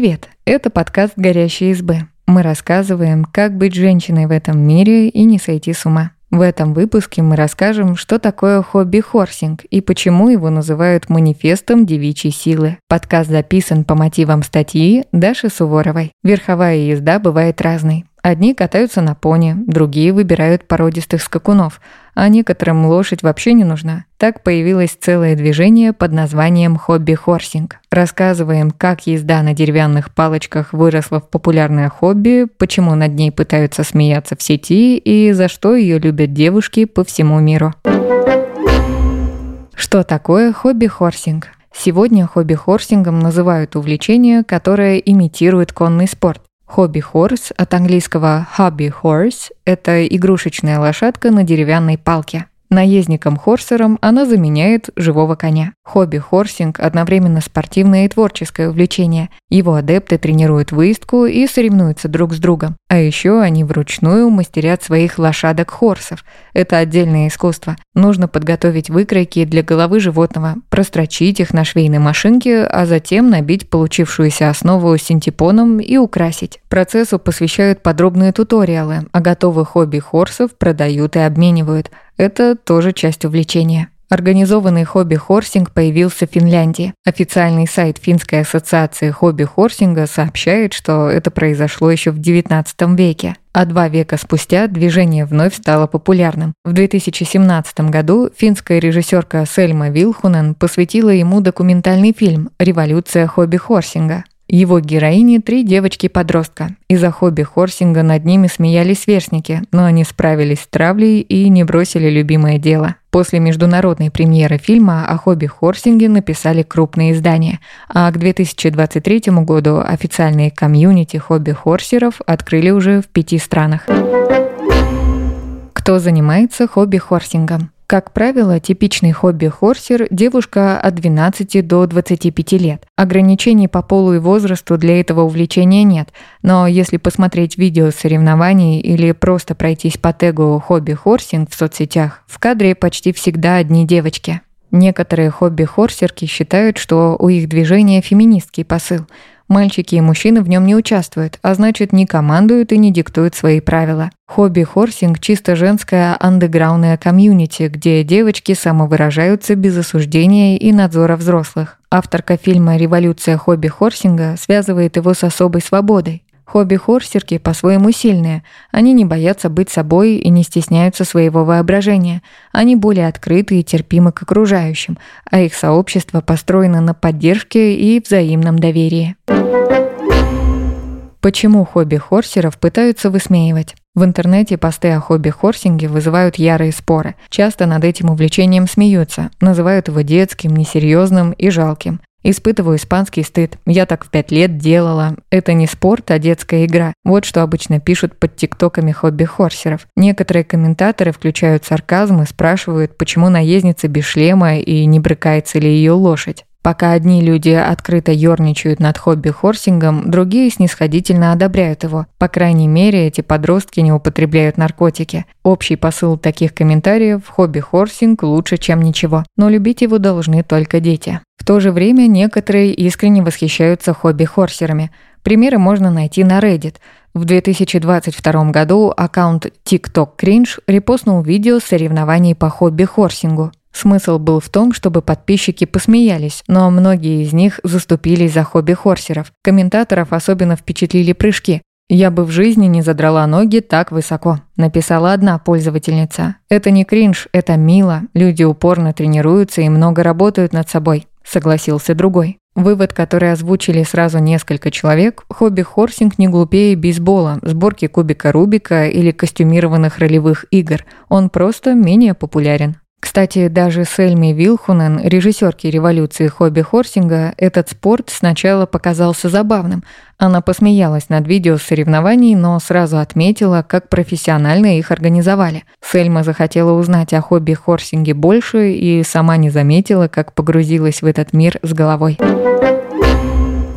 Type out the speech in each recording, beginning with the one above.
Привет! Это подкаст «Горящие избы». Мы рассказываем, как быть женщиной в этом мире и не сойти с ума. В этом выпуске мы расскажем, что такое хобби-хорсинг и почему его называют манифестом девичьей силы. Подкаст записан по мотивам статьи Даши Суворовой. Верховая езда бывает разной. Одни катаются на пони, другие выбирают породистых скакунов, а некоторым лошадь вообще не нужна. Так появилось целое движение под названием хобби-хорсинг. Рассказываем, как езда на деревянных палочках выросла в популярное хобби, почему над ней пытаются смеяться в сети и за что ее любят девушки по всему миру. Что такое хобби-хорсинг? Сегодня хобби-хорсингом называют увлечение, которое имитирует конный спорт. Хобби-хорс от английского hobby horse – это игрушечная лошадка на деревянной палке. Наездником-хорсером она заменяет живого коня. Хобби-хорсинг – одновременно спортивное и творческое увлечение. Его адепты тренируют выездку и соревнуются друг с другом. А еще они вручную мастерят своих лошадок-хорсов. Это отдельное искусство. Нужно подготовить выкройки для головы животного, прострочить их на швейной машинке, а затем набить получившуюся основу синтепоном и украсить. Процессу посвящают подробные туториалы, а готовых хобби-хорсов продают и обменивают – это тоже часть увлечения. Организованный хобби-хорсинг появился в Финляндии. Официальный сайт Финской ассоциации хобби-хорсинга сообщает, что это произошло еще в XIX веке. А два века спустя движение вновь стало популярным. В 2017 году финская режиссерка Сельма Вилхунен посвятила ему документальный фильм «Революция хобби-хорсинга». Его героини – три девочки-подростка. Из-за хобби Хорсинга над ними смеялись сверстники, но они справились с травлей и не бросили любимое дело. После международной премьеры фильма о хобби Хорсинге написали крупные издания, а к 2023 году официальные комьюнити хобби-хорсеров открыли уже в пяти странах. Кто занимается хобби-хорсингом? Как правило, типичный хобби-хорсер – девушка от 12 до 25 лет. Ограничений по полу и возрасту для этого увлечения нет, но если посмотреть видео соревнований или просто пройтись по тегу «хобби-хорсинг» в соцсетях, в кадре почти всегда одни девочки. Некоторые хобби-хорсерки считают, что у их движения феминистский посыл – Мальчики и мужчины в нем не участвуют, а значит не командуют и не диктуют свои правила. Хобби-хорсинг – чисто женская андеграундная комьюнити, где девочки самовыражаются без осуждения и надзора взрослых. Авторка фильма «Революция хобби-хорсинга» связывает его с особой свободой. Хобби-хорсерки по-своему сильные. Они не боятся быть собой и не стесняются своего воображения. Они более открыты и терпимы к окружающим, а их сообщество построено на поддержке и взаимном доверии. Почему хобби-хорсеров пытаются высмеивать? В интернете посты о хобби-хорсинге вызывают ярые споры. Часто над этим увлечением смеются, называют его детским, несерьезным и жалким. Испытываю испанский стыд. Я так в пять лет делала. Это не спорт, а детская игра. Вот что обычно пишут под тиктоками хобби-хорсеров. Некоторые комментаторы включают сарказм и спрашивают, почему наездница без шлема и не брыкается ли ее лошадь. Пока одни люди открыто ерничают над хобби-хорсингом, другие снисходительно одобряют его. По крайней мере, эти подростки не употребляют наркотики. Общий посыл таких комментариев – хобби-хорсинг лучше, чем ничего. Но любить его должны только дети. В то же время некоторые искренне восхищаются хобби-хорсерами. Примеры можно найти на Reddit. В 2022 году аккаунт TikTok Cringe репостнул видео соревнований по хобби-хорсингу. Смысл был в том, чтобы подписчики посмеялись, но многие из них заступились за хобби-хорсеров. Комментаторов особенно впечатлили прыжки. «Я бы в жизни не задрала ноги так высоко», – написала одна пользовательница. «Это не кринж, это мило. Люди упорно тренируются и много работают над собой», – согласился другой. Вывод, который озвучили сразу несколько человек, хобби-хорсинг не глупее бейсбола, сборки кубика Рубика или костюмированных ролевых игр. Он просто менее популярен. Кстати, даже Сельми Вилхунен, режиссерке революции хобби-хорсинга, этот спорт сначала показался забавным. Она посмеялась над видео соревнований, но сразу отметила, как профессионально их организовали. Сельма захотела узнать о хобби-хорсинге больше и сама не заметила, как погрузилась в этот мир с головой.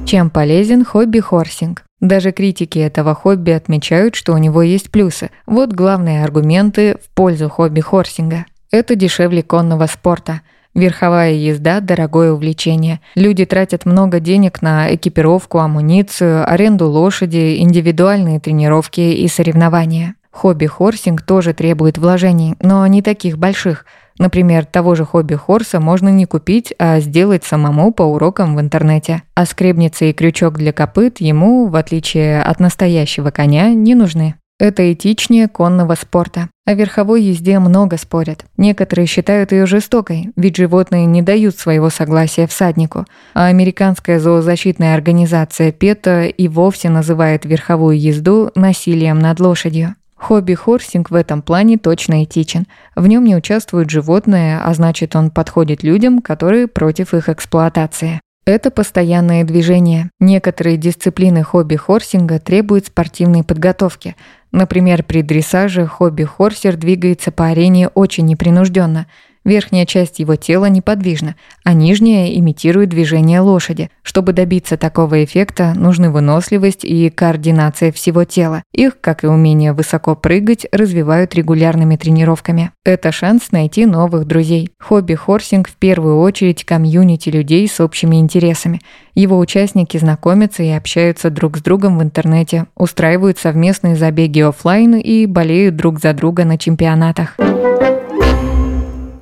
Чем полезен хобби-хорсинг? Даже критики этого хобби отмечают, что у него есть плюсы. Вот главные аргументы в пользу хобби-хорсинга – это дешевле конного спорта. Верховая езда – дорогое увлечение. Люди тратят много денег на экипировку, амуницию, аренду лошади, индивидуальные тренировки и соревнования. Хобби-хорсинг тоже требует вложений, но не таких больших. Например, того же хобби-хорса можно не купить, а сделать самому по урокам в интернете. А скребница и крючок для копыт ему, в отличие от настоящего коня, не нужны. Это этичнее конного спорта. О верховой езде много спорят. Некоторые считают ее жестокой, ведь животные не дают своего согласия всаднику. А американская зоозащитная организация ПЕТА и вовсе называет верховую езду насилием над лошадью. Хобби-хорсинг в этом плане точно этичен. В нем не участвуют животные, а значит он подходит людям, которые против их эксплуатации. Это постоянное движение. Некоторые дисциплины хобби-хорсинга требуют спортивной подготовки. Например, при дрессаже хобби-хорсер двигается по арене очень непринужденно – Верхняя часть его тела неподвижна, а нижняя имитирует движение лошади. Чтобы добиться такого эффекта, нужны выносливость и координация всего тела. Их, как и умение высоко прыгать, развивают регулярными тренировками. Это шанс найти новых друзей. Хобби-хорсинг в первую очередь комьюнити людей с общими интересами. Его участники знакомятся и общаются друг с другом в интернете, устраивают совместные забеги офлайн и болеют друг за друга на чемпионатах.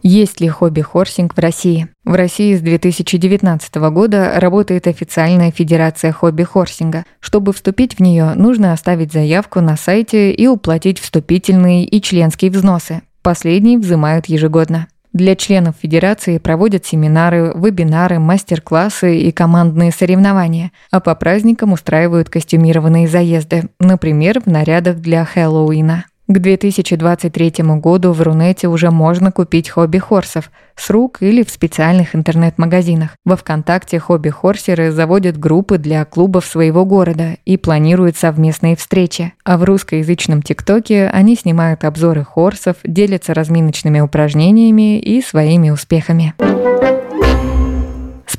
Есть ли хобби-хорсинг в России? В России с 2019 года работает официальная федерация хобби-хорсинга. Чтобы вступить в нее, нужно оставить заявку на сайте и уплатить вступительные и членские взносы. Последние взимают ежегодно. Для членов Федерации проводят семинары, вебинары, мастер-классы и командные соревнования, а по праздникам устраивают костюмированные заезды, например, в нарядах для Хэллоуина. К 2023 году в Рунете уже можно купить хобби-хорсов с рук или в специальных интернет-магазинах. Во ВКонтакте хобби-хорсеры заводят группы для клубов своего города и планируют совместные встречи. А в русскоязычном ТикТоке они снимают обзоры хорсов, делятся разминочными упражнениями и своими успехами.